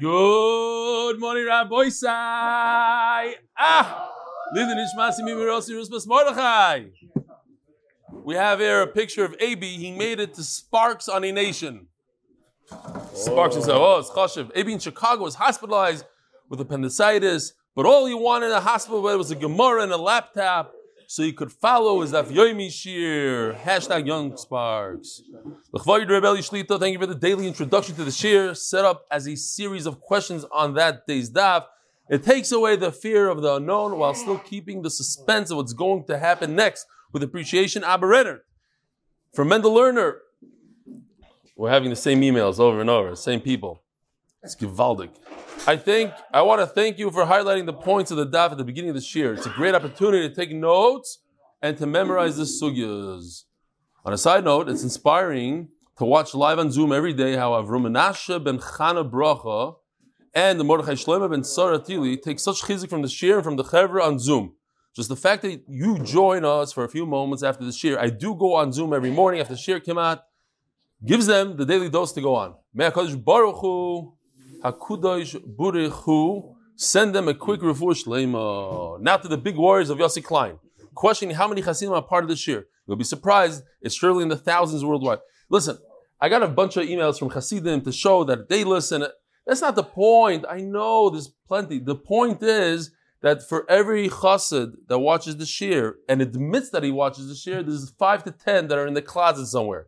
Good morning, Rabbi Sai. Ah, we have here a picture of Abi. He made it to Sparks on a Nation. Sparks said, "Oh, it's chashiv." Abi in Chicago was hospitalized with appendicitis, but all he wanted in a hospital bed was a Gemara and a laptop so you could follow his Daf Yomi Shir, hashtag Young Sparks. Thank you for the daily introduction to the Shir, set up as a series of questions on that day's Daf. It takes away the fear of the unknown while still keeping the suspense of what's going to happen next with appreciation. Aber From Mendel Lerner, we're having the same emails over and over, same people. It's gewaldig. I think I want to thank you for highlighting the points of the daf at the beginning of the year. It's a great opportunity to take notes and to memorize the sugyas. On a side note, it's inspiring to watch live on Zoom every day how Avram Menashe ben Chana Bracha and the Mordechai Shlomo ben Sarah Tili take such chizik from the shir and from the chevra on Zoom. Just the fact that you join us for a few moments after the shir. I do go on Zoom every morning after the shir came out. Gives them the daily dose to go on. May HaKadosh Baruch Hu Hakudosh Burichu, send them a quick refuah shleima. Now to the big warriors of Yossi Klein, questioning how many Hasidim are part of this year. You'll be surprised; it's surely in the thousands worldwide. Listen, I got a bunch of emails from Hasidim to show that they listen. That's not the point. I know there's plenty. The point is that for every chassid that watches the shir and admits that he watches the shir, there's five to ten that are in the closet somewhere.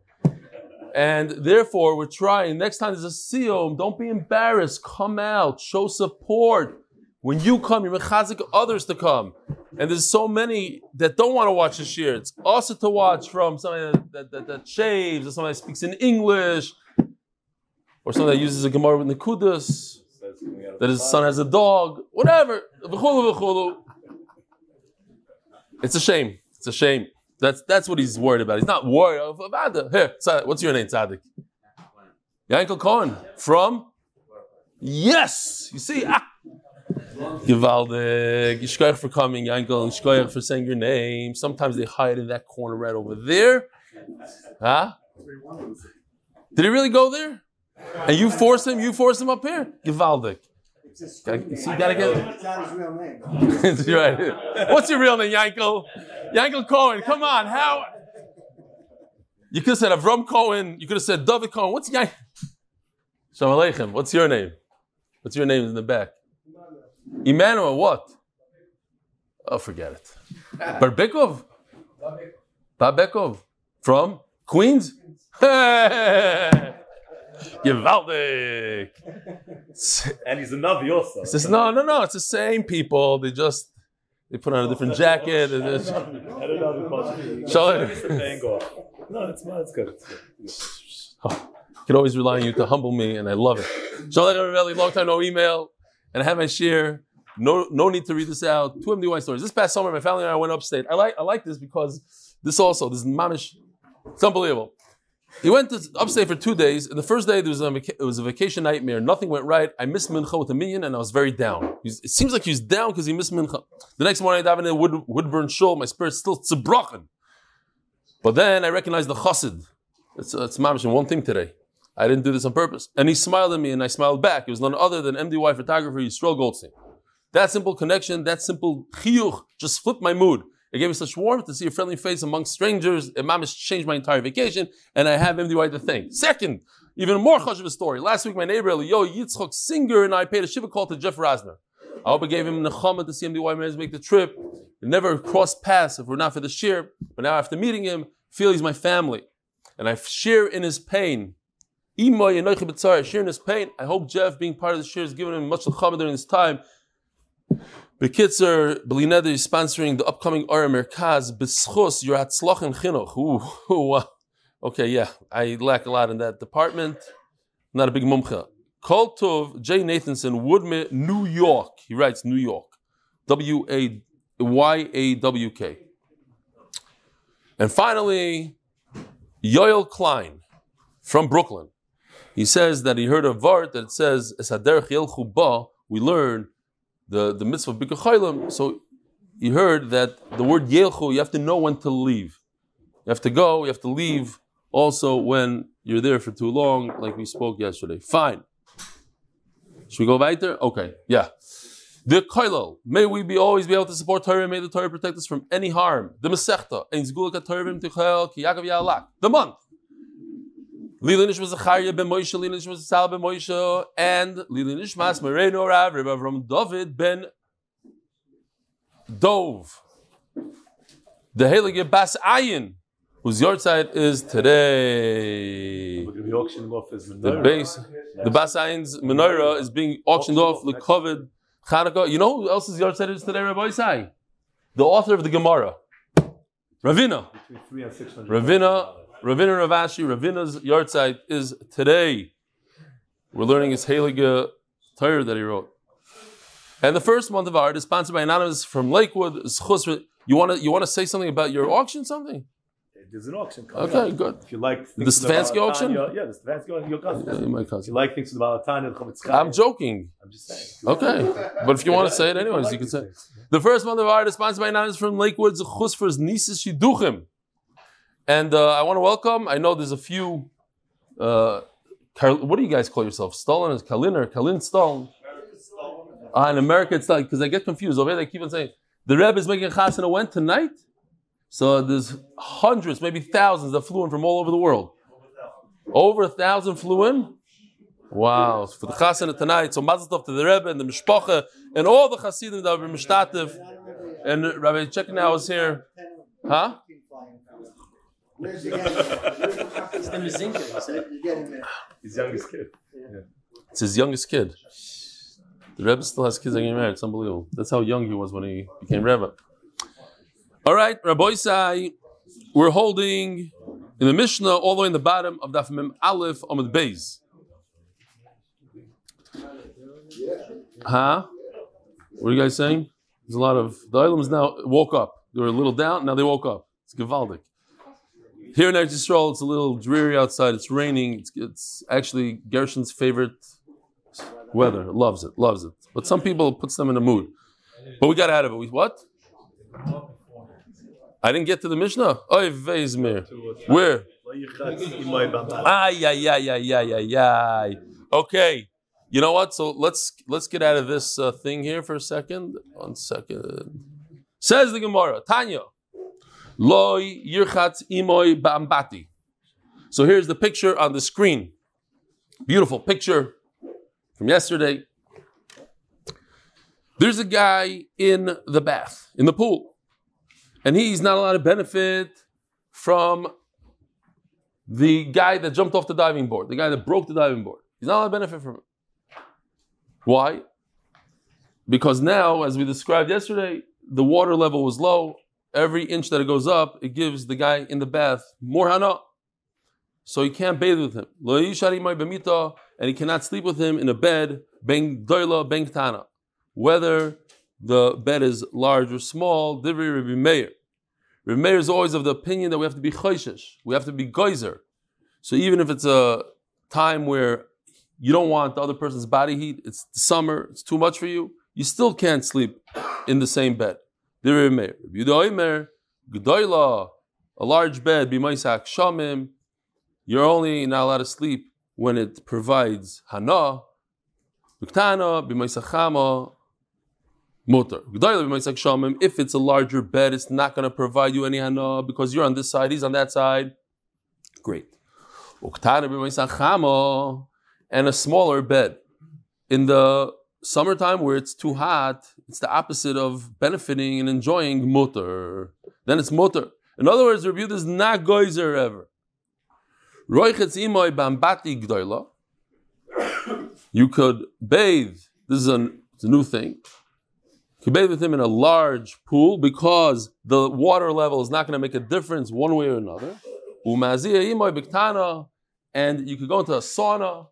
And therefore, we're trying. Next time there's a siyum, don't be embarrassed. Come out, show support. When you come, you're mechazik others to come. And there's so many that don't want to watch the shir. It's also to watch from somebody that, that, that, that shaves, or somebody that speaks in English, or somebody that uses a Gemara with Nekudas, that his son has a dog, whatever. It's a shame. It's a shame. That's that's what he's worried about. He's not worried of about the here. What's your name, Tzaddik? Yankel Cohen from. Yes, you see. Ah. Givaldik, Yishkoyach for coming, Yankel, Yishkoyach for saying your name. Sometimes they hide in that corner right over there. Huh? Did he really go there? And you force him, you force him up here? Givaldik. See, you gotta get. It's right. What's your real name, Yankel? Yankel Cohen. Come on, how? You could have said Avram Cohen. You could have said David Cohen. What's Yankel? Shalom Aleichem. What's your name? What's your name in the back? Emmanuel. What? Oh, forget it. Barbekov. Babekov. From Queens. Gewaldig. and he's a Navi also. It's just, no, no, no. It's the same people. They just they put on a different oh, jacket. And it's, Show No, it's, it's good. It's good. Oh, I can always rely on you to humble me, and I love it. Shalom Aleichem, long time no email, and I have my share. No, no need to read this out. Two MDY stories. This past summer, my family and I went upstate. I like, I like this because this also, this is mamish. It's unbelievable. He went to upstate for two days. And the first day, there was a, it was a vacation nightmare. Nothing went right. I missed mincha with a million, and I was very down. it seems like he was down because he missed mincha. The next morning, I davened in Wood, Woodburn Shul. My spirit's still tzibrochen. But then I recognized the chassid. It's, it's mamish in one thing today. I didn't do this on purpose. And he smiled at me, and I smiled back. It was none other than MDY photographer Yisrael Goldstein. That simple connection, that simple chiyuch, just flipped my mood. It gave me such warmth to see a friendly face among strangers. Imam has changed my entire vacation, and I have MDY to thank. Second, even more chush of a story. Last week, my neighbor Yo Yitzchok Singer and I paid a shiva call to Jeff Rasner. I hope I gave him nechama to see MDY managed to make the trip. We never crossed paths if we're not for the shir, but now after meeting him, I feel he's my family, and I share in his pain. I share in his pain. I hope Jeff, being part of the shir, has given him much nechama during this time. Bekitzer, Belineder is sponsoring the upcoming Ara Merkaz, Beschus, your Hatzlach and Chinuch. Ooh, okay, yeah, I lack a lot in that department. Not a big mumcha. Kol Tov, Jay Nathanson, Woodman, New York. He writes New York. W A Y A W K. And finally, Yoel Klein from Brooklyn. He says that he heard a vart that says, we learn the, the mitzvah of Bikachaylim. So you heard that the word Yelchu, you have to know when to leave. You have to go, you have to leave also when you're there for too long, like we spoke yesterday. Fine. Should we go weiter? Okay, yeah. The koilel, may we be always be able to support Torah, may the Torah protect us from any harm. The Masechta, The month. Lili Nishma Zachariah ben Moshe, Lili Nishma Sal ben Moshe, and Lili Nishmas Mereno Rav, Rebbe from David ben Dove. The Heilige Bas Ayin, whose yahrzeit is today. We're going to be auctioning off his The base, the Bas Ayin's menorah is being auctioned off. The covered Chanukah. You know who else's yahrzeit is today, Rabbi Isai? The author of the Gemara, Ravina. Between three and six hundred. Ravina, Ravina Rav Ashi, Ravina's yahrzeit is today. We're learning his Heilige Torah that he wrote. And the first month of art is sponsored by Anonymous from Lakewood. You want to you want to say something about your auction? Something? There's an auction coming Okay, up. good. If you like The Stefanski auction? Yeah, the Stefanski auction. Your cousin. Yeah, my If you like things from the Balatanya, the Chavetz I'm joking. I'm just saying. Okay, but if you want to say it anyways, like you can say. things. The first month of art is sponsored by Anonymous from Lakewood. His nieces Shiduchim. And uh, I want to welcome. I know there's a few. Uh, what do you guys call yourself? Stolin is Karlin or Karlin Stolin? Ah, in America, it's like because I get confused. Over there, they keep on saying the Rebbe is making chasana when tonight. So there's hundreds, maybe thousands that flew in from all over the world. Over a thousand flew in. Wow! For the chasana tonight, so mazel tov to the Rebbe and the Mishpacha and all the Hasidim that were mishtativ. And Rabbi Cheknow is here, huh? Where's the guy? Where's the Mazinka? You're getting there. His youngest kid. It's his youngest kid. The Rebbe still has kids that get married. It's unbelievable. That's how young he was when he became Rebbe. All right, Rabbi Isai, we're holding in the Mishnah all the way in the bottom of Daf Mem Aleph Amud Beis. Huh? What are you guys saying? There's a lot of the items now woke up. They were a little down. Now they woke up. It's Givaldic. Here in Eretz Yisrael, it's a little dreary outside. It's raining. It's, it's actually Gershon's favorite weather. Loves it. Loves it. But some people puts them in a mood. But we got out of it. We what? I didn't get to the Mishnah. Oy Vezmir. Where? Ay ay ay ay ay ay ay. Okay. You know what? So let's let's get out of this uh, thing here for a second. One second. Says the Gemara, Tanya. Loi yirchat imoy ba'ambati. So here's the picture on the screen. Beautiful picture from yesterday. There's a guy in the bath, in the pool, and he's not allowed to benefit from the guy that jumped off the diving board, the guy that broke the diving board. He's not allowed to benefit from it. Why? Because now, as we described yesterday, the water level was low. Every inch that it goes up, it gives the guy in the bath more hana. So he can't bathe with him. And he cannot sleep with him in a bed, ben doila, ben ktana. Whether the bed is large or small, divri Rabbi Meir. Rabbi Meir is always of the opinion that we have to be choishish. We have to be geyser. So even if it's a time where you don't want the other person's body heat, it's summer, it's too much for you, you still can't sleep in the same bed. Divri Rabbi Meir. Rabbi Yehuda Omer, G'doila, a large bed, b'maisak shamim, you're only not allowed to sleep when it provides hana, Uktana, b'maisachama, mutar. G'dayla b'maisak shamim, if it's a larger bed, it's not going to provide you any hana because you're on this side, he's on that side. Great. Uktana b'maisachama, and a smaller bed. In the summertime where it's too hot, it's the opposite of benefiting and enjoying motor. Then it's motor. In other words, the is not geyser ever. You could bathe. This is a, a new thing. You could bathe with him in a large pool because the water level is not going to make a difference one way or another. And you could go into a sauna.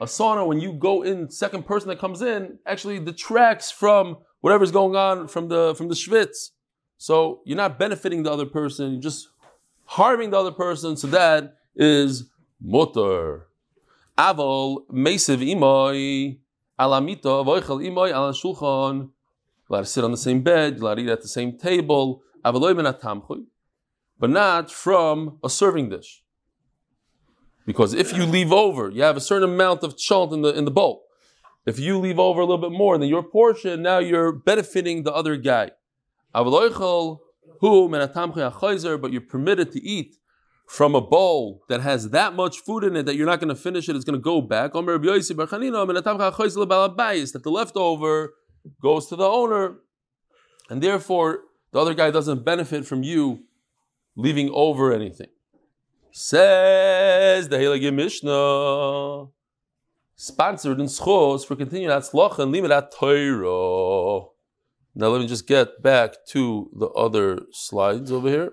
A sauna, when you go in, second person that comes in actually detracts from whatever's going on from the from the schwitz. So you're not benefiting the other person, you're just harming the other person. So that is motor. Avol mesiv imoy alamita voichel imoy al shulchan. Allowed to sit on the same bed, allowed to eat at the same table. Atamchui, but not from a serving dish. Because if you leave over, you have a certain amount of chalt in the in the bowl. If you leave over a little bit more than your portion, now you're benefiting the other guy. But you're permitted to eat from a bowl that has that much food in it that you're not going to finish it, it's going to go back. That the leftover goes to the owner, and therefore the other guy doesn't benefit from you leaving over anything. Says the Heilige Mishnah, sponsored in schos for continuing Hatzlach and limit at Torah. Now let me just get back to the other slides over here.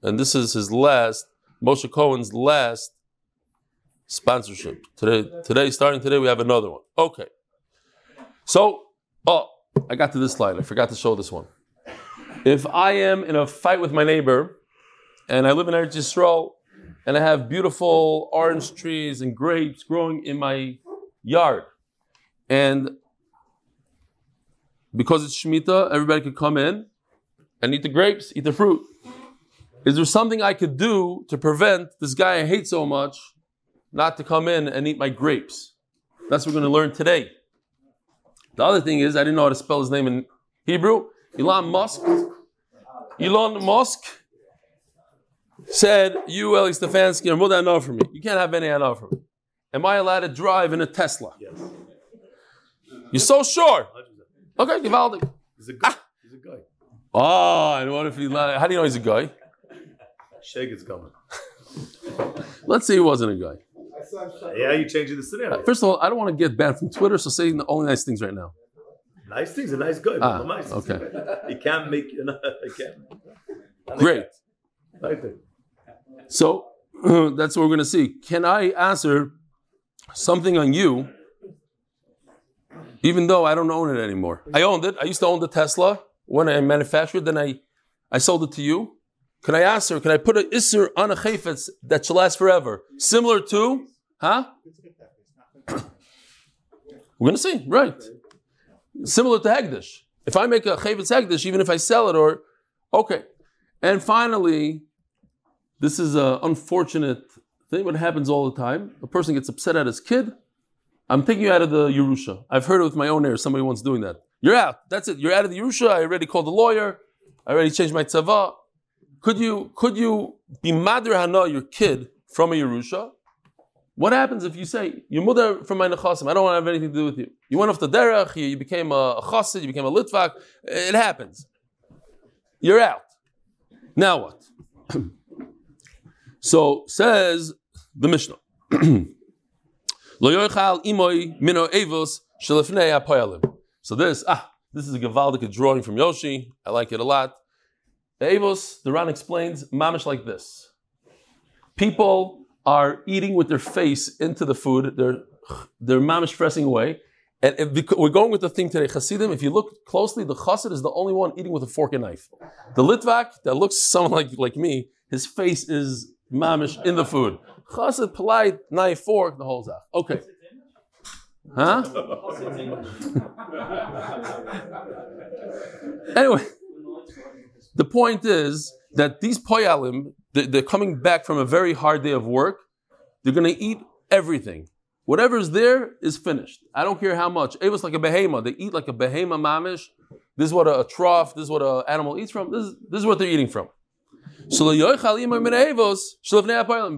And this is his last, Moshe Cohen's last sponsorship. Today, today, starting today, we have another one. Okay. So, oh, I got to this slide. I forgot to show this one. If I am in a fight with my neighbor, and I live in Eretz Yisrael, and I have beautiful orange trees and grapes growing in my yard, and because it's Shemitah, everybody could come in and eat the grapes, eat the fruit. Is there something I could do to prevent this guy I hate so much not to come in and eat my grapes? That's what we're going to learn today. The other thing is, I didn't know how to spell his name in Hebrew. Elon Musk. Elon Musk said, You, Eli Stefanski, are more than enough for me. You can't have any enough for me. Am I allowed to drive in a Tesla? Yes. You're so sure. Okay, Givaldi. He's a guy. He's a guy. Oh, and what if he's? How do you know he's a guy? Sheg is coming. Let's say he wasn't a guy. Yeah, you're changing the scenario. First of all, I don't want to get banned from Twitter, so say only nice things right now. Nice things, a nice guy. Ah, nice. okay. He can't make. You know, he can't. Great. Right there. So that's what we're going to see. Can I answer something on you, even though I don't own it anymore? I owned it. I used to own the Tesla when I manufactured. Then I, I sold it to you. Can I answer? Can I put an isser on a chayfetz that shall last forever, similar to, huh? We're going to see, right? Similar to Hegdish. If I make a chayfetz Hegdish, even if I sell it, or okay. And finally, this is an unfortunate thing, but it happens all the time. A person gets upset at his kid. I'm taking you out of the Yerusha. I've heard it with my own ears. Somebody once doing that. You're out. That's it. You're out of the Yerusha. I already called the lawyer. I already changed my tzava. Could you could you be madr hana your kid from a Yerusha? What happens if you say your mother from my nechasim? I don't want to have anything to do with you. You went off the derech. You, became a, a chassid. You became a litvak. It happens. You're out. Now what? so says the Mishnah. So this, ah, this is a Gavaldic drawing from Yoshi. I like it a lot. The Avos, the Ran explains, mamish like this. People are eating with their face into the food. They're, they're mamish pressing away. And we're going with the thing today, Hasidim, if you look closely, the Chassid is the only one eating with a fork and knife. The Litvak, that looks someone like, like me, his face is mamish in the food. Chassid, polite, knife, fork, the whole zach. Okay. Huh? anyway, the point is that these poyalim, they- they're coming back from a very hard day of work. They're going to eat everything. Whatever's there is finished. I don't care how much. It was like a behema. They eat like a behema mamish. This is what a, a trough, this is what an animal eats from. This is, this is what they're eating from.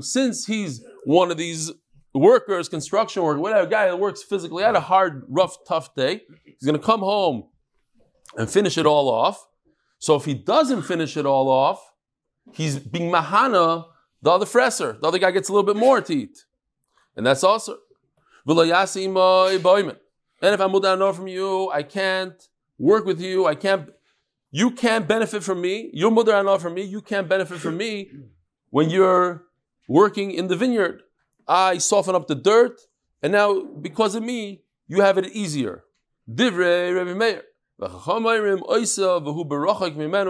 Since he's one of these workers, construction worker, whatever guy that works physically, had a hard, rough, tough day, he's going to come home and finish it all off. So if he doesn't finish it all off, he's being mahana the other fresser. The other guy gets a little bit more to eat. And that's also. And if I'm down from you, I can't work with you. I can't. You can't benefit from me. Your mother I know from me. You can't benefit from me when you're working in the vineyard. I soften up the dirt, and now because of me, you have it easier. Divrei Rebbe Meir.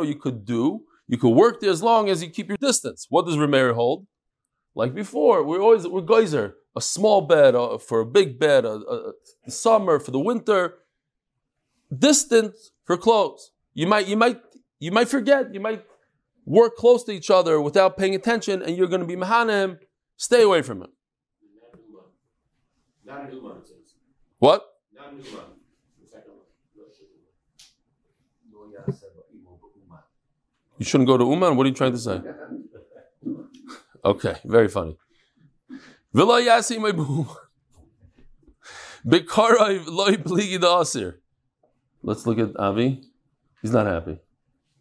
You could do. You could work there as long as you keep your distance. What does Remeir hold? Like before, we're always we're geyser. A small bed uh, for a big bed, a, a, the summer for the winter. Distant for clothes. You might you might you might forget. You might work close to each other without paying attention, and you're going to be mahanim. Stay away from him. Not an Uman, it says. What? Not an Uman. The second one. You shouldn't go to Uman? What are you trying to say? Okay, very funny. V'lo yasi my boom. Bekarov loy pligi. Let's look at Avi. He's not happy.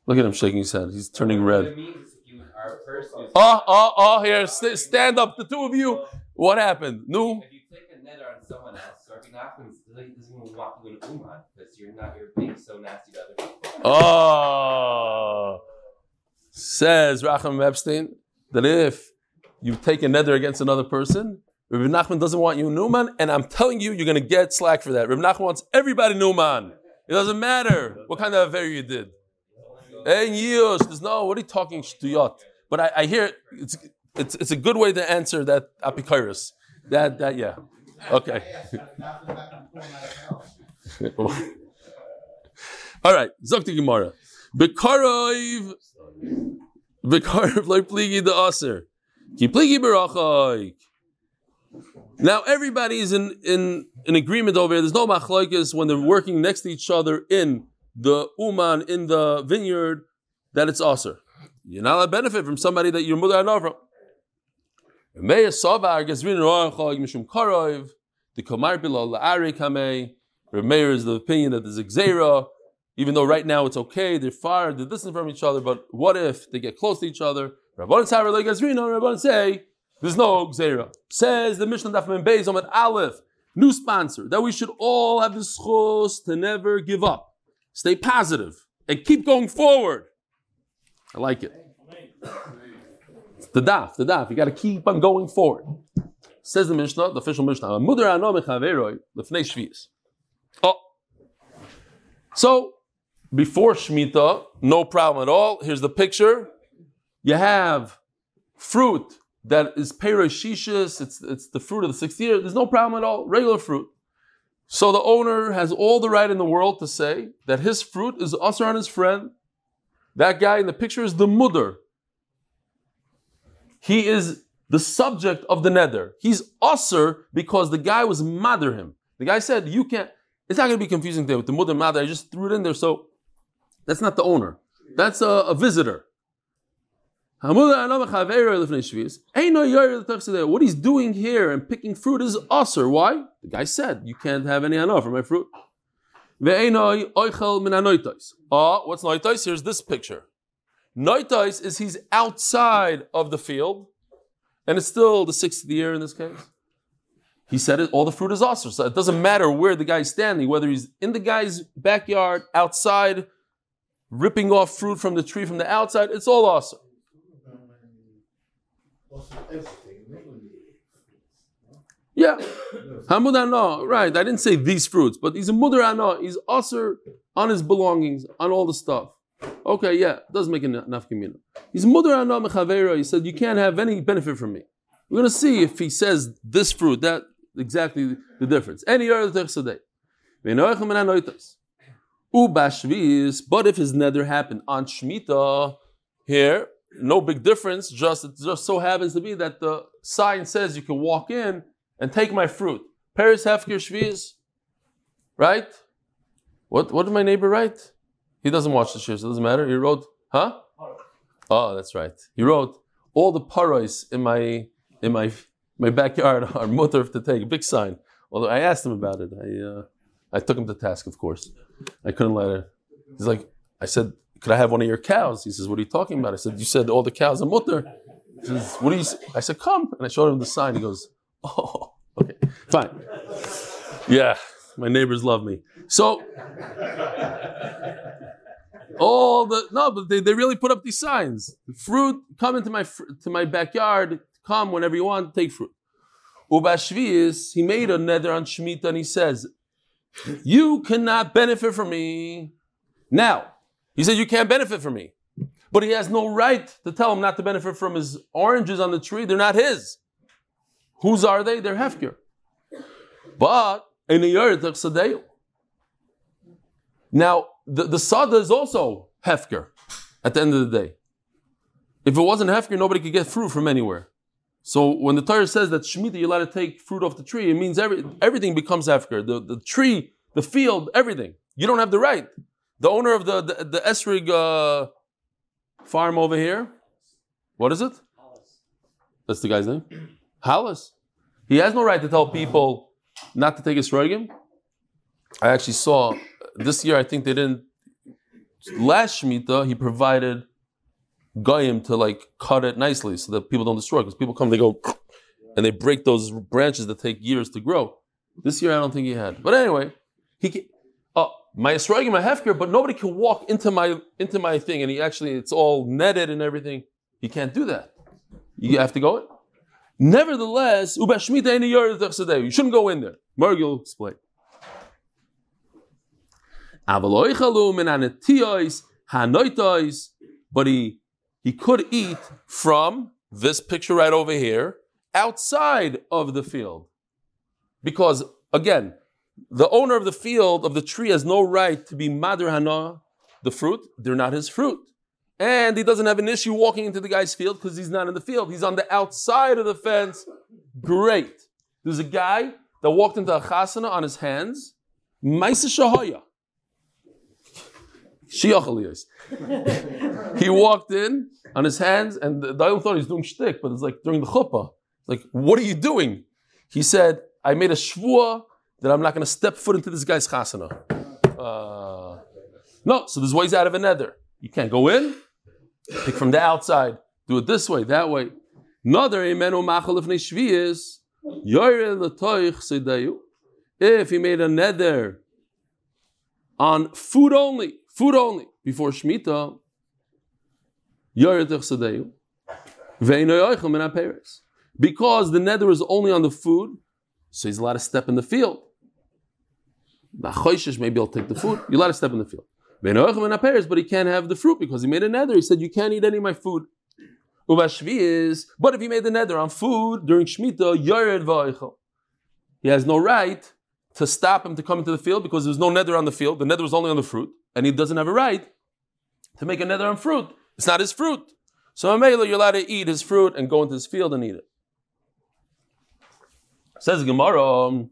Look at him shaking his head. He's turning red. it means is if you are a person who's- Oh, oh, oh, here, st- stand up, the two of you. What happened? No? If you take a nether on someone else, or if you're not going to, doesn't even want you to Uman because you're not, you're being so nasty to other people. Oh. Says Racham Epstein that if you take a nether against another person, Rabbi Nachman doesn't want you Newman, and I'm telling you, you're going to get slack for that. Rabbi Nachman wants everybody Newman. It doesn't matter what kind of affair you did. Yush, there's no, what are you talking shtuyot? But I, I hear it's, it's, it's a good way to answer that apikairos. That, that, yeah. Okay. All right, Zokti Gemara. Bekarov, Bekarov like pligi the aser. Ki pligi berachai. Now everybody is in, in, in agreement over here. There's no machlokes when they're working next to each other in the uman in the vineyard that it's aser. You're not allowed to benefit from somebody that your mother from. The kamar below la'ari kamei. Meir is the opinion that there's a even though right now it's okay, they're far, they're distant from each other, but what if they get close to each other? Rabban Tzara like Azrina, Rabban say, there's no gzera. Says the Mishnah Daf Mem Beis Amid Aleph, new sponsor, that we should all have the schos to never give up. Stay positive and keep going forward. I like it. It's the daf, the daf. You got to keep on going forward. Says the Mishnah, the official Mishnah. Oh, so before Shemitah, no problem at all. Here's the picture. You have fruit that is perishishis. It's it's the fruit of the sixth year. There's no problem at all. Regular fruit. So the owner has all the right in the world to say that his fruit is usher on his friend. That guy in the picture is the mudder. He is the subject of the nether. He's usher because the guy was mother him. The guy said, "You can't." It's not going to be confusing there with the mother mother. I just threw it in there, so that's not the owner. That's a, a visitor. What he's doing here and picking fruit is usher. Why? The guy said, You can't have any anah for my fruit. Oh, what's noitais? Here's this picture. Noitais is he's outside of the field, and it's still the sixth year in this case. He said it, all the fruit is usher. So it doesn't matter where the guy's standing, whether he's in the guy's backyard, outside, ripping off fruit from the tree from the outside, it's all usher. Yeah. Hamud no, right. I didn't say these fruits, but he's a mudar ano. He's usher on his belongings, on all the stuff. Okay, yeah, does make enough community. He's mudar ano mechavera. He said, You can't have any benefit from me. We're going to see if he says this fruit, that exactly the difference. Any other today. Ubashvis, but if his nether happened on Shemitah, here, no big difference, just it just so happens to be that the sign says you can walk in and take my fruit. Paris Hefker Shviz, right? What what did my neighbor write? He doesn't watch the shir, so it doesn't matter. He wrote, huh? Oh, that's right. He wrote all the paros in my in my my backyard are mutter to take. Big sign. Although I asked him about it, I uh, I took him to task, of course. I couldn't let it. He's like, I said, could I have one of your cows? He says, what are you talking about? I said, you said all the cows are mutter. He says, what do you? Say? I said, come, and I showed him the sign. He goes, oh, okay, fine. Yeah, my neighbors love me. So all the no, but they, they really put up these signs. Fruit, come into my to my backyard. Come whenever you want, take fruit. Ubashvius, he made a nether on Shemitah and he says, You cannot benefit from me. Now, he said, You can't benefit from me. But he has no right to tell him not to benefit from his oranges on the tree. They're not his. Whose are they? They're Hefker. But in the Sadeu. Now, the, the Sada is also Hefker at the end of the day. If it wasn't Hefker, nobody could get fruit from anywhere. So when the Torah says that Shemitah you're allowed to take fruit off the tree, it means every, everything becomes Hefker. The, the tree, the field, everything. You don't have the right. The owner of the, the, the Esrig uh, farm over here, what is it? That's the guy's name? Halas. He has no right to tell people not to take Esrogim. I actually saw this year, I think they didn't. Last Shemitah, he provided goyim to like cut it nicely so that people don't destroy. Because people come, they go, and they break those branches that take years to grow. This year, I don't think he had. But anyway, he my esrogim, my hefker, but nobody can walk into my into my thing, and he actually it's all netted and everything. He can't do that. You have to go in. Nevertheless, You shouldn't go in there. Mergil explain. But he he could eat from this picture right over here outside of the field. Because again, the owner of the field of the tree has no right to be madr hana, the fruit. They're not his fruit. And he doesn't have an issue walking into the guy's field because he's not in the field. He's on the outside of the fence. Great. There's a guy that walked into a chasana on his hands. Maisa shahaya. He walked in on his hands, and the Dayan thought he's doing shtick, but it's like during the chuppah. Like, what are you doing? He said, I made a shvua that I'm not going to step foot into this guy's chasana. Uh, no, so there's ways out of a nether. You can't go in, pick from the outside, do it this way, that way. Another imenu machal shviyas, if he made a nether on food only, food only before Shemitah, because the nether is only on the food, so he's allowed to step in the field. Maybe I'll take the food. You're allowed to step in the field. But he can't have the fruit because he made a nether. He said, You can't eat any of my food. is, but if he made the nether on food during Shemitah, he has no right to stop him to come into the field because there's no nether on the field. The nether is only on the fruit, and he doesn't have a right to make a nether on fruit. It's not his fruit. So Amela, you're allowed to eat his fruit and go into his field and eat it. Says Gemara, um,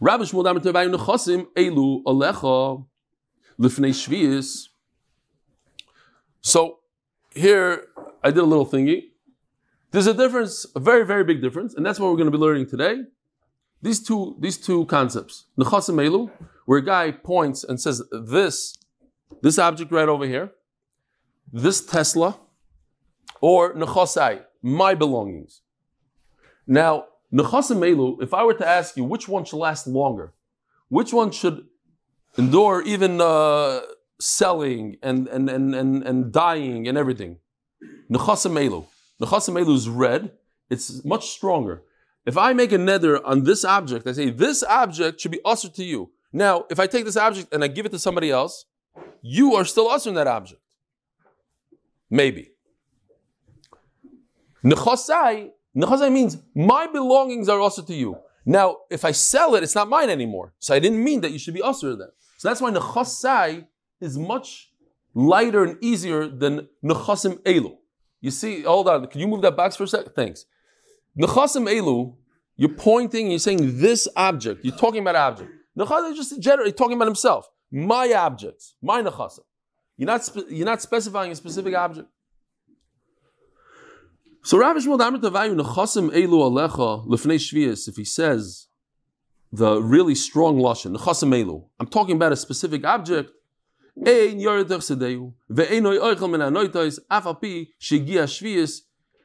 Rabbi Shmuel Damar Nechosim Elu Alecha Lifnei Shvius. So here I did a little thingy. There's a difference, a very, very big difference, and that's what we're going to be learning today. These two, these two concepts, nechasim elu, where a guy points and says, "This, this object right over here, this Tesla, or nechasai, my belongings." Now, nechasim elu, if I were to ask you which one should last longer, which one should endure even uh, selling and, and, and, and, and dying and everything, nechasim elu. Nechasim elu is red; it's much stronger. If I make a nether on this object, I say this object should be usher to you. Now, if I take this object and I give it to somebody else, you are still usher in that object. Maybe. Nechasai, nechasai means my belongings are also to you. Now, if I sell it, it's not mine anymore. So I didn't mean that you should be usher then. So that's why nechasai is much lighter and easier than nechasim elu. You see, hold on, can you move that box for a second? Thanks. Nechasim elu, you're pointing, you're saying this object, you're talking about object. Nechasim is just generally talking about himself. My objects, my nechasim. You're not, spe- you're not specifying a specific object. So Rabbi Shmuel Damar Tavayu Nechasim elu alecha lefnei shvius, if he says the really strong lashon, Nechasim elu, I'm talking about a specific object, Ein yoredach sedeyu, ve'enoi oichel min anoitais, afapi shegia shvius,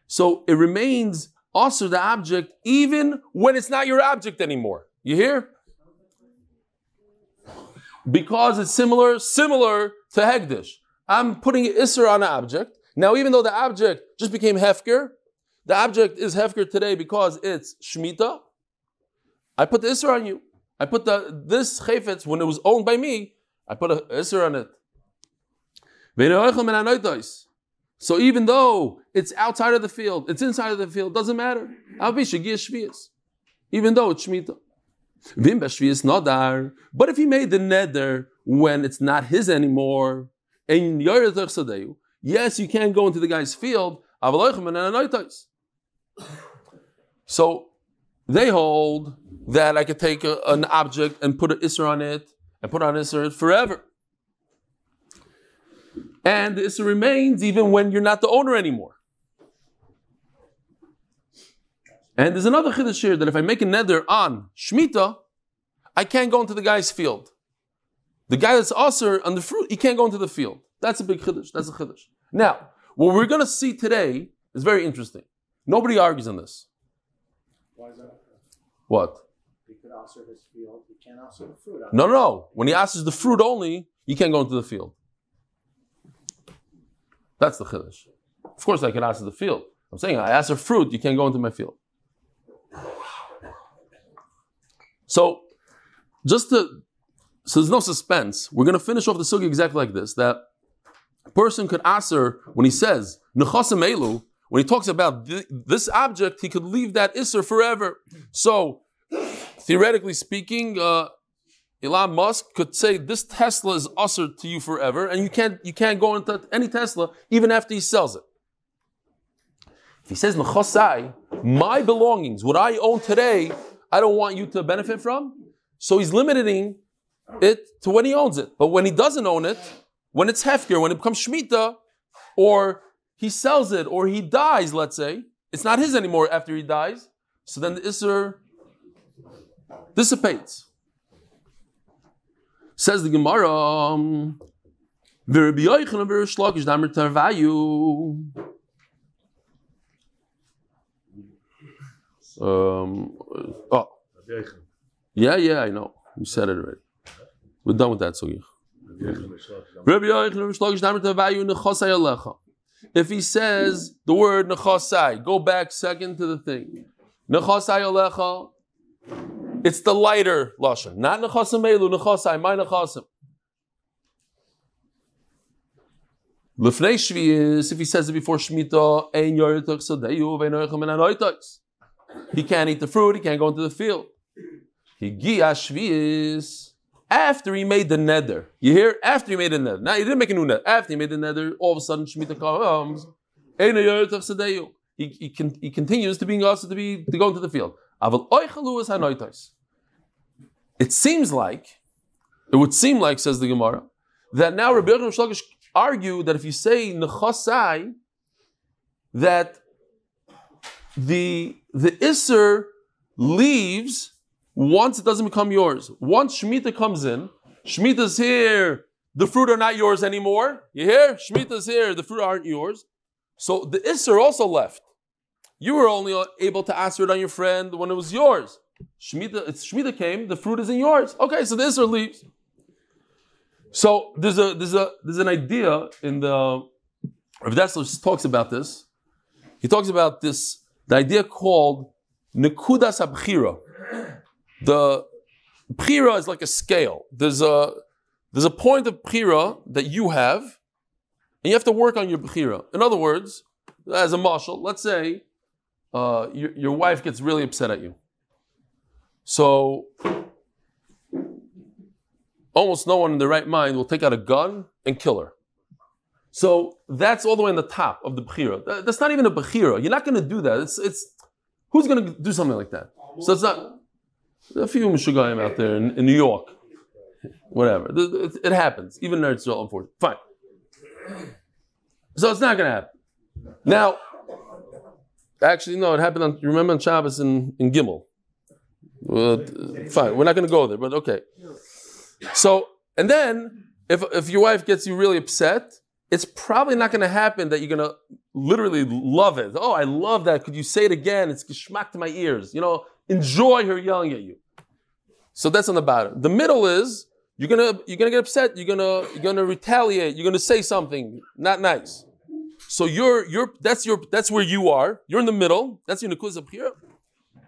so it remains also the object even when it's not your object anymore. You hear? Because it's similar, similar to Hegdish. I'm putting Isser on an object. Now, even though the object just became Hefker, the object is Hefker today because it's Shemitah. I put the Isser on you. I put the this Chayfetz, when it was owned by me, I put a Isser on it. So even though it's outside of the field, it's inside of the field, doesn't matter. Even though it's Shemitah. But if he made the neder when it's not his anymore, yes, you can go into the guy's field, So they hold that I could take a- an object and put an isser on it and put on isser forever. And the isser remains even when you're not the owner anymore. And there's another chiddush here that if I make a nether on Shemitah, I can't go into the guy's field. The guy that's usher on the fruit, he can't go into the field. That's a big chiddush. That's a chiddush. Now, what we're going to see today is very interesting. Nobody argues on this. Why is that? What? He could also his field. He can't also the fruit. No, no, no. When he asks the fruit only, you can't go into the field. That's the chiddush. Of course, I can ask the field. I'm saying I ask a fruit, you can't go into my field. So, just to, so there's no suspense. We're going to finish off the sugi exactly like this: that person could answer when he says nechasim elu. When he talks about thi- this object, he could leave that isser forever. So, theoretically speaking, uh, Elon Musk could say this Tesla is usher to you forever, and you can't you can't go into any Tesla even after he sells it. If he says nechosai, my belongings, what I own today, I don't want you to benefit from. So he's limiting it to when he owns it. But when he doesn't own it, when it's hefker, when it becomes shmita, or he sells it, or he dies, let's say, it's not his anymore after he dies. So then the isser dissipates. Says the Gemara, um, "V'Rabbi Yochanan v'Rish Lakish damer tarvayu." Um, oh, yeah, yeah, I know. We said it already. We're done with that sugya. Rabbi Yochanan. If he says the word nechosai, go back second to the thing. Nechosai alecha, it's the lighter lashon, not nechasim elu, nechasai, my nechasim. Lefnei shvius, if he says it before shmita, ein yoritok sadeyu, ve'noichem en anoitos. He can't eat the fruit, he can't go into the field. He gia shvius, after he made the nether. You hear? After he made the nether. Now he didn't make a new nether. After he made the nether, all of a sudden shmita comes. He, he, con- he continues to being asked to be to go into the field. It seems like, it would seem like, says the Gemara, that now Rabbi Yochanan Shlakish argue that if you say nechasai, that the the isser leaves once it doesn't become yours. Once Shemitah comes in, Shemitah's here, the fruit are not yours anymore. You hear? Shemitah's here, the fruit aren't yours. So the isser also left. You were only able to answer it on your friend when it was yours. Shemitah, it's Shemitah came, the fruit isn't yours. Okay, so the Isser leaves. So there's a there's a there's an idea in the Rav Dessler talks about this. He talks about this the idea called Nekudas Abchira. The Bchira is like a scale. There's a there's a point of Bchira that you have, and you have to work on your Bchira. In other words, as a marshal, let's say uh, your, your wife gets really upset at you. So almost no one in their right mind will take out a gun and kill her. So that's all the way on the top of the bechira. That's not even a bechira. You're not going to do that. It's it's who's going to do something like that? So it's not a few Mishugayim out there in, in New York, whatever. It, it- happens. Even in Israel, unfortunately. Fine. So it's not going to happen. Now, actually, no, it happened on. Remember on Shabbos in in Gimel. Uh, fine, we're not going to go there, but okay. So, and then if if your wife gets you really upset, it's probably not going to happen that you're going to literally love it. Oh, I love that. Could you say it again? It's geschmack to my ears. You know, enjoy her yelling at you. So that's on the bottom. The middle is you're gonna you're gonna get upset. You're gonna you're gonna retaliate. You're gonna say something not nice. So you're you're that's your that's where you are. You're in the middle. That's your nekudas up here.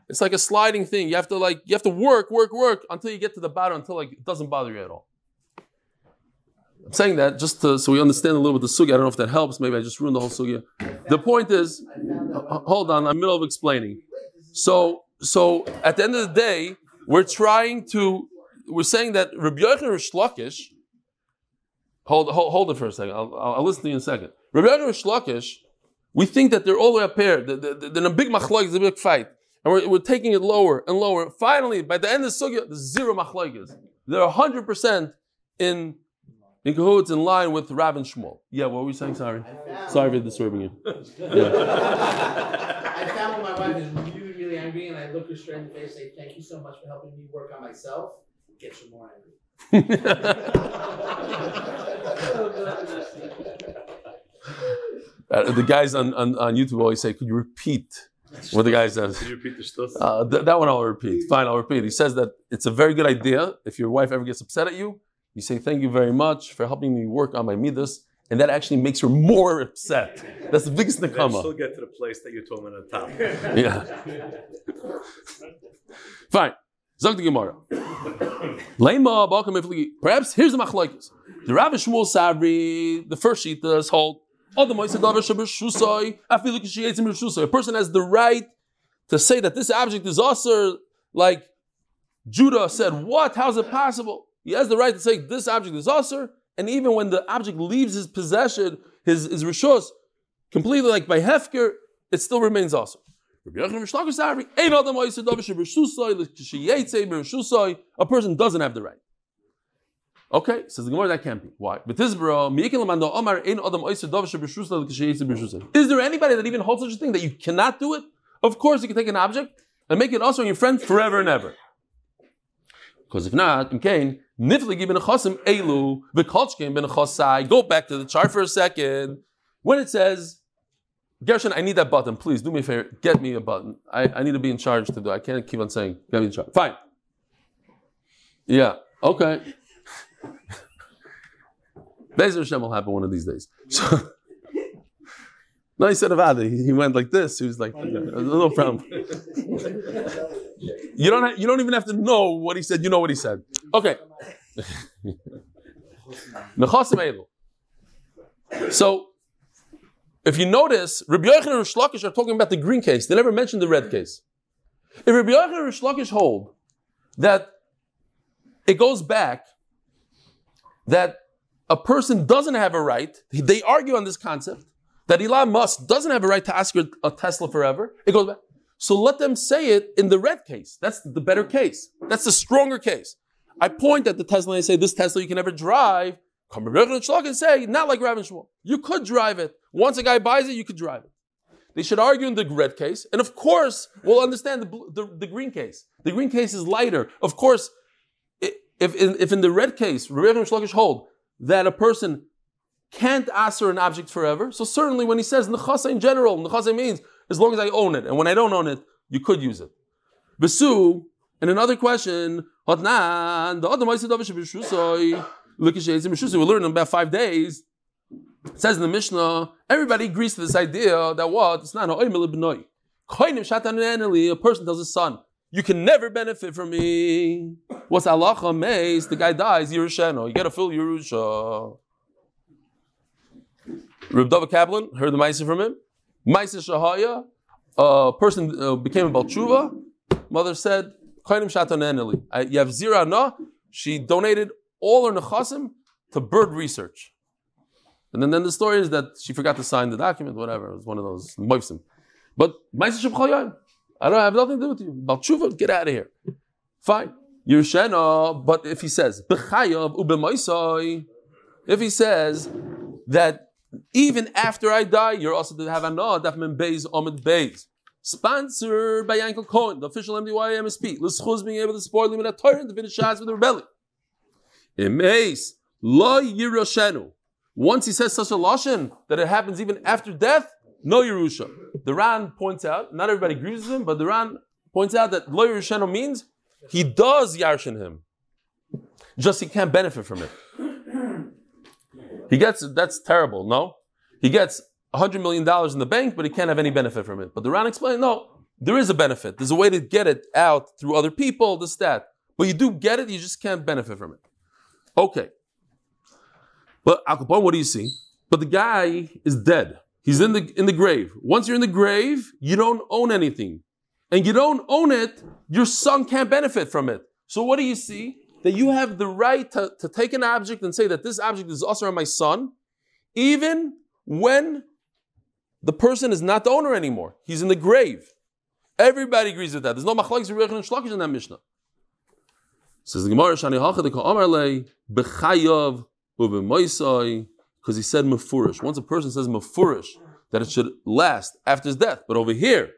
It's like a sliding thing. You have to like you have to work, work, work until you get to the bottom until like it doesn't bother you at all. I'm saying that just to, so we understand a little bit the sugya. I don't know if that helps. Maybe I just ruined the whole sugya. The point is, hold on, I'm middle of explaining. So so at the end of the day, we're trying to we're saying that Rabbi Yochanan Rish Lakish. Hold, hold hold it for a second. I'll, I'll, listen to you in a second. Rabbi Yochanan Rish Lakish We think that they're all the way up here. They're, they're, they're in a big machlokes, a big fight. And we're, we're taking it lower and lower. Finally, by the end of the sugya, there's zero machlokes. They're 100% in in cahoots in line with Rav and Shmuel. Yeah, what were we saying? Sorry. Sorry for disturbing you. I found my wife is angry, and I look her straight in the face, and say, "Thank you so much for helping me work on myself." Gets her more angry. Uh, the guys on, on, on YouTube always say, Could you repeat what the guy says? Can you repeat the stuff? Uh, th- that one I'll repeat. Fine, I'll repeat. He says that it's a very good idea. If your wife ever gets upset at you, you say, Thank you very much for helping me work on my midas. And that actually makes her more upset. That's the biggest Then still get to the place that you told me on the top. Yeah. Fine. Zog the Gemara. Lema, Balkan Mifli. Perhaps here's the machlokes. The Rav Shmuel Sabri, the first sheet does hold. All the Moisei Davar Shabbos Afilu Kishiyetzim Rishusai. A person has the right to say that this object is also like Judah said, What? How's it possible? He has the right to say this object is usher, and even when the object leaves his possession, his, his rishos, completely like by hefker, it still remains usher. A person doesn't have the right. Okay, says the Gemara, that can't be. Why? But this bro, is there anybody that even holds such a thing that you cannot do it? Of course, you can take an object and make it also your friend forever and ever. Because if not, in Cain, nifli ben chosim elu v'kolchkin ben chosai. Go back to the chart for a second. When it says, Gershon, I need that button. Please do me a favor. Get me a button. I, I need to be in charge to do. I can't keep on saying, get me in charge. Fine. Yeah. Okay. Bezer Hashem will happen one of these days. So, no, he said about it. He went like this. He was like, no problem. You don't. You don't even have to know what he said. You know what he said. Okay. So, if you notice, Rabbi Yochanan and Rish Lakish are talking about the green case. They never mentioned the red case. If Rabbi Yochanan and Rish Lakish hold that it goes back that a person doesn't have a right, they argue on this concept that Elon Musk doesn't have a right to ask for a Tesla forever. It goes back. So let them say it in the red case. That's the better case. That's the stronger case. I point at the Tesla and I say, this Tesla you can never drive. Come and say, not like Rav and Shmuel. You could drive it. Once a guy buys it, you could drive it. They should argue in the red case. And of course, we'll understand the, the, the green case. The green case is lighter. Of course, if in, if in the red case, Yochanan and Shlakish hold that a person can't answer an object forever, so certainly when he says nechasa in general, nechasa means as long as I own it, and when I don't own it, you could use it. Besu, and another question, Hotnan, the other we learned in about five days. It says in the Mishnah, everybody agrees to this idea that what? It's not a person tells his son, you can never benefit from me. What's Allah maze? The guy dies, Yerusheno. You get a full Yerusha. Reb Dava Kaplan heard the Maisa from him. Maisa Shahaya, a person uh, became a Balchuva. Mother said, "Kainim shatan eneli." I- You have zira na. She donated all her nechasim to bird research. And then, then the story is that she forgot to sign the document, whatever. It was one of those moifsim. But Maisa Shabchayim, I don't have nothing to do with you. Balchuva, get out of here. Fine. Yershena, but if he says, if he says that even after I die, you're also to have a no, dafman beis, omid beis. Sponsored by Yankel Cohen, the official MDY MSP. L'schuz being able to spoil him in a Torah and to finish shots with the rebellion. Emeis, lo yiroshenu. Once he says such a lashon that it happens even after death, no Yerusha. The Ran points out, not everybody agrees with him, but the Ran points out that lo Yerushenu means he does yarshin him. Just he can't benefit from it. He gets that's terrible, no? He gets $100 million in the bank, but he can't have any benefit from it. But the Ran explained, no, there is a benefit. There's a way to get it out through other people, this, that. But you do get it, you just can't benefit from it. Okay. But Al Capone, what do you see? But the guy is dead. He's in the in the grave. Once you're in the grave, you don't own anything. And you don't own it, your son can't benefit from it. So what do you see? That you have the right to, to take an object and say that this object is also my son, even when the person is not the owner anymore. He's in the grave. Everybody agrees with that. There's no machlokes and Shlokish in that Mishnah. Says the Gemara, Shani because he said mafurish. Once a person says mafurish, that it should last after his death. But over here,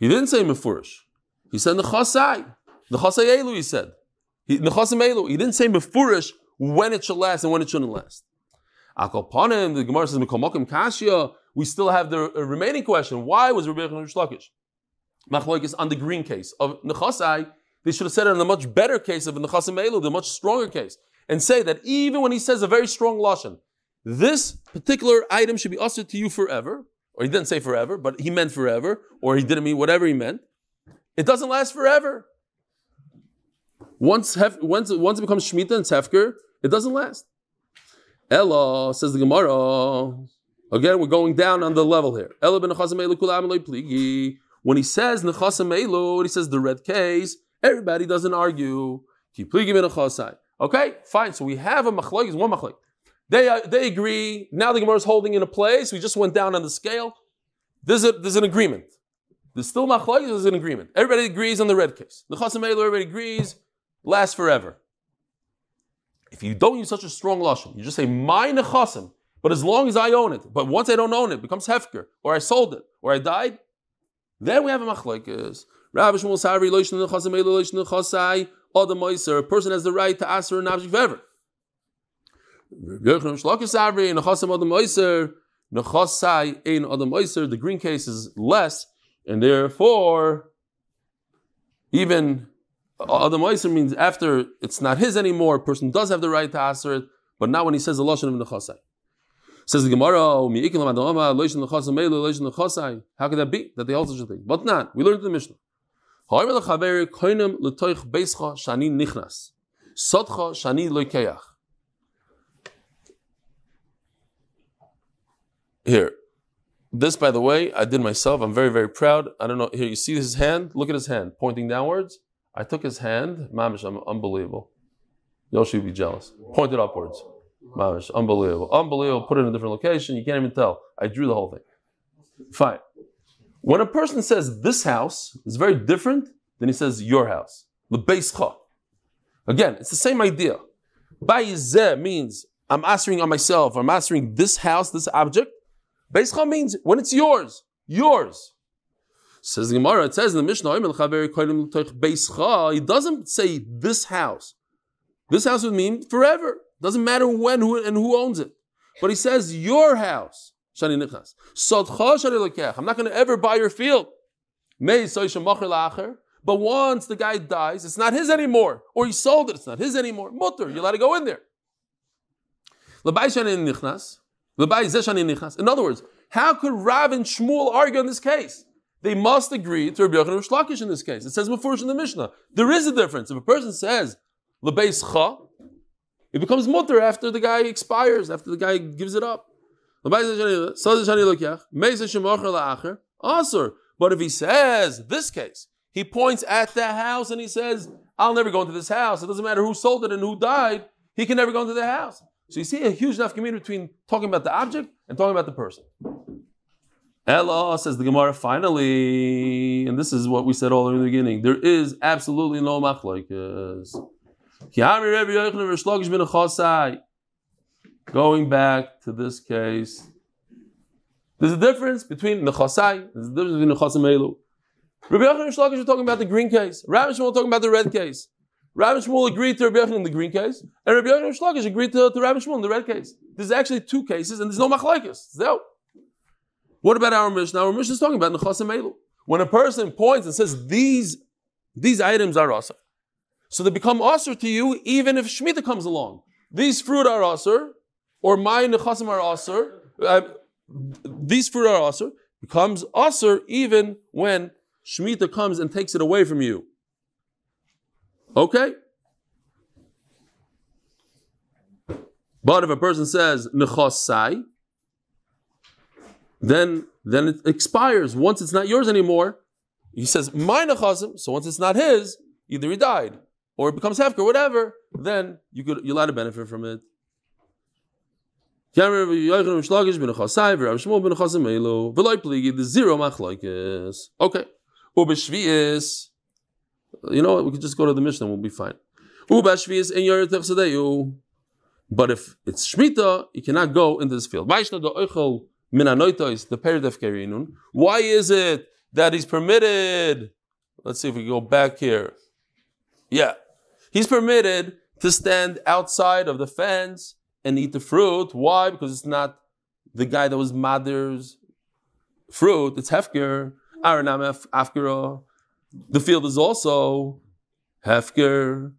he didn't say mafurish. He said nechasai. Nechasai elu, he said. He, didn't say mafurish when it should last and when it shouldn't last. Akalpanim, the Gemara says mekomokim kashya. We still have the uh, remaining question. Why was Rabbi Yochanan Shlakish? Machlokes on the green case of nechasai. They should have said it in the much better case of nechasim elu, the much stronger case, and say that even when he says a very strong lashon, this particular item should be ushered to you forever, or he didn't say forever, but he meant forever, or he didn't mean whatever he meant. It doesn't last forever. Once, hef, once, once it becomes Shemitah and hefker, it doesn't last. Ella, says the Gemara. Again, we're going down on the level here. Ella ben. When he says nechasam elu, he says the red case, everybody doesn't argue. Okay, fine. So we have a machlok, one machlok. They, uh, they agree. Now the Gemara is holding in a place. We just went down on the scale. There's, a, there's an agreement. There's still machlokes. There's an agreement. Everybody agrees on the red case. The chasim everybody agrees, lasts forever. If you don't use such a strong lashon, you just say my nechasim. But as long as I own it, but once I don't own it, it becomes hefker, or I sold it, or I died, then we have a machlokes. Rabbi Shmuel Sari loishn nechasim loishn nechasai. Other moiser, a person has the right to ask for an object forever. The green case is less, and therefore, even Adam Meiser means after it's not his anymore, a person does have the right to answer it, but not when he says the Lashon of Nechasai. Says the Gemara, oh, how could that be? That they hold such a thing. But not. We learned in the Mishnah. Here. This, by the way, I did myself. I'm very, very proud. I don't know. Here, you see his hand? Look at his hand, pointing downwards. I took his hand. Mamish, I'm unbelievable. Yoshi would be jealous. Pointed upwards. Mamish, unbelievable. Unbelievable. Put it in a different location. You can't even tell. I drew the whole thing. Fine. When a person says this house is very different than he says your house. The base Again, it's the same idea. Bayizeh means I'm answering on myself. I'm answering this house, this object. Beischa means when it's yours, yours. Says the Gemara, it says in the Mishnah, he doesn't say this house. This house would mean forever. Doesn't matter when who, and who owns it. But he says your house. I'm not going to ever buy your field. But once the guy dies, it's not his anymore. Or he sold it, it's not his anymore. Mutter, you let it go in there. In other words, how could Rav and Shmuel argue in this case? They must agree to Rabbi Yochanan Shlakish in this case. It says before in the Mishnah. There is a difference. If a person says lebeis cha, it becomes mutter after the guy expires, after the guy gives it up. But if he says this case, he points at the house and he says, I'll never go into this house. It doesn't matter who sold it and who died. He can never go into the house. So you see a huge enough community between talking about the object and talking about the person. Ella says the Gemara finally, and this is what we said all in the beginning. There is absolutely no machlokes. Going back to this case, there's a difference between nechasai. There's a difference between nechasim elu. Rabbi Yochanan and Shlokish are talking about the green case. Rabbi Shmuel talking about the red case. Rabbi Shmuel agreed to Rabbi Yochanan in the green case, and Rabbi Yochanan Shlokish agreed to, to Rabbi Shmuel in the red case. There's actually two cases, and there's no machlokes. So, what about our Mishnah? Our Mishnah is talking about nechasim elu. When a person points and says these these items are asr, so they become asr to you even if shmita comes along. These fruit are asr, or my nechasim are asr. Uh, these fruit are asr becomes asr even when shmita comes and takes it away from you. Okay? But if a person says nechosai, then then it expires. Once it's not yours anymore, he says my nechasim. So once it's not his, either he died or it becomes hefker, whatever. Then you could you're allowed to benefit from it. Okay. You know what? We could just go to the Mishnah. We'll be fine. But if it's Shemitah, you cannot go into this field. Vaishna do oichel min the peridef kerinun. Why is it that he's permitted? Let's see if we go back here. Yeah. He's permitted to stand outside of the fence and eat the fruit. Why? Because it's not the guy that was mother's fruit, it's Hefker. Aranam Afkara. The field is also Hefker.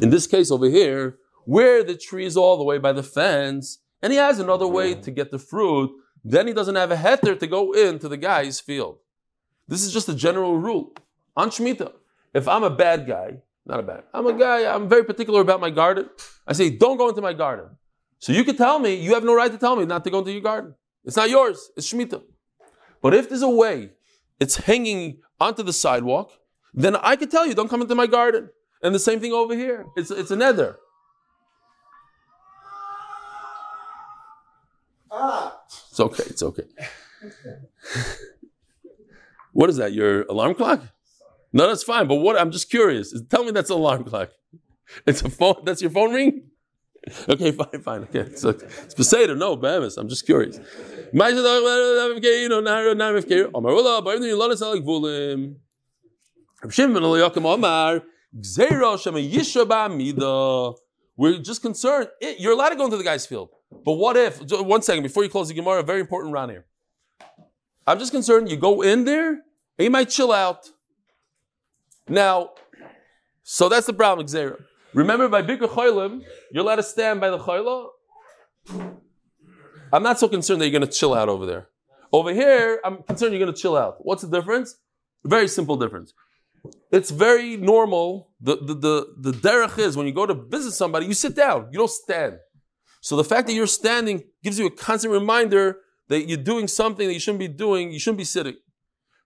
In this case over here, where the tree is all the way by the fence, and he has another way to get the fruit, then he doesn't have a heter to go into the guy's field. This is just a general rule. On Shemitah, if I'm a bad guy, not a bad, I'm a guy, I'm very particular about my garden, I say, don't go into my garden. So you can tell me, you have no right to tell me not to go into your garden. It's not yours, it's Shemitah. But if there's a way, it's hanging onto the sidewalk, then I could tell you, don't come into my garden. And the same thing over here. It's, it's a nether. It's okay, it's okay. what is that? Your alarm clock? No, that's fine. But what? I'm just curious. Tell me that's an alarm clock. It's a phone. That's your phone ring. Okay, fine, fine. Okay, so it's Beseder. No, Bahamas. I'm just curious. We're just concerned. It, you're allowed to go into the guy's field. But what if, one second, before you close the Gemara, very important round here. I'm just concerned you go in there and you might chill out. Now, so that's the problem, Xera. Remember, by Bikur Cholim, you're allowed to stand by the Choila. I'm not so concerned that you're going to chill out over there. Over here, I'm concerned you're going to chill out. What's the difference? Very simple difference. It's very normal. The, the, the, the derech is when you go to visit somebody, you sit down, you don't stand. So the fact that you're standing gives you a constant reminder that you're doing something that you shouldn't be doing, you shouldn't be sitting.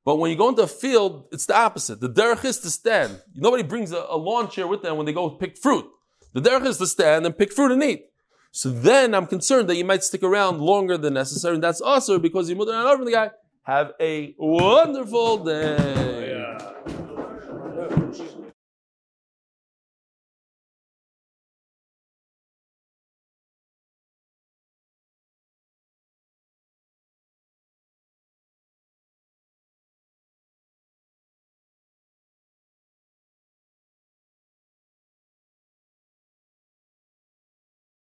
But when you go into a field, it's the opposite. The derech is to stand. Nobody brings a, a lawn chair with them when they go pick fruit. The derech is to stand and pick fruit and eat. So then I'm concerned that you might stick around longer than necessary, and that's also because you mother and over the guy. Have a wonderful day. Oh,